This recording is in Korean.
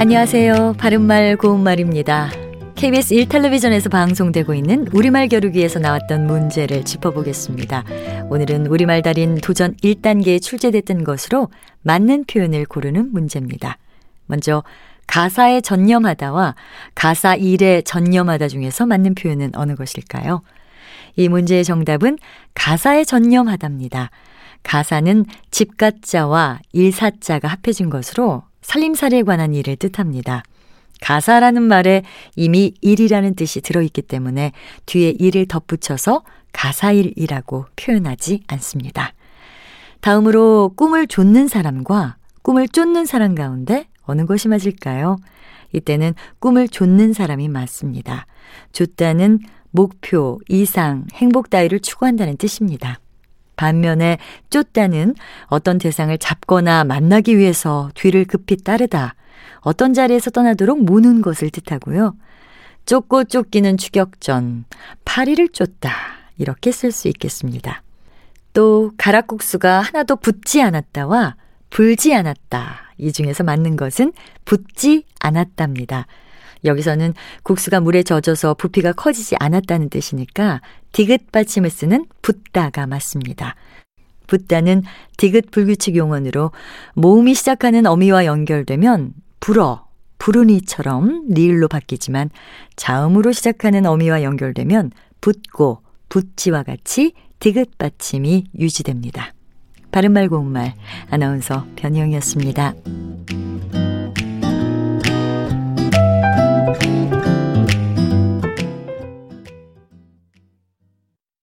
안녕하세요. 바른말 고운말입니다. KBS 1텔레비전에서 방송되고 있는 우리말 겨루기에서 나왔던 문제를 짚어보겠습니다. 오늘은 우리말 달인 도전 1단계에 출제됐던 것으로 맞는 표현을 고르는 문제입니다. 먼저 가사에 전념하다와 가사 일에 전념하다 중에서 맞는 표현은 어느 것일까요? 이 문제의 정답은 가사에 전념하답니다. 가사는 집가자와 일사자가 합해진 것으로 살림살이에 관한 일을 뜻합니다. 가사라는 말에 이미 일이라는 뜻이 들어있기 때문에 뒤에 일을 덧붙여서 가사일이라고 표현하지 않습니다. 다음으로 꿈을 쫓는 사람과 꿈을 쫓는 사람 가운데 어느 것이 맞을까요? 이때는 꿈을 쫓는 사람이 맞습니다. 쫓다는 목표, 이상, 행복 따위를 추구한다는 뜻입니다. 반면에 쫓다는 어떤 대상을 잡거나 만나기 위해서 뒤를 급히 따르다, 어떤 자리에서 떠나도록 모는 것을 뜻하고요. 쫓고 쫓기는 추격전, 파리를 쫓다, 이렇게 쓸 수 있겠습니다. 또 가락국수가 하나도 붙지 않았다와 불지 않았다. 이 중에서 맞는 것은 붙지 않았답니다. 여기서는 국수가 물에 젖어서 부피가 커지지 않았다는 뜻이니까 디귿 받침을 쓰는 붙다가 맞습니다. 붙다는 디귿 불규칙 용언으로 모음이 시작하는 어미와 연결되면 불어, 부르니처럼 리을로 바뀌지만 자음으로 시작하는 어미와 연결되면 붙고 붙지와 같이 디귿 받침이 유지됩니다. 바른말 고운말 아나운서 변희영이었습니다.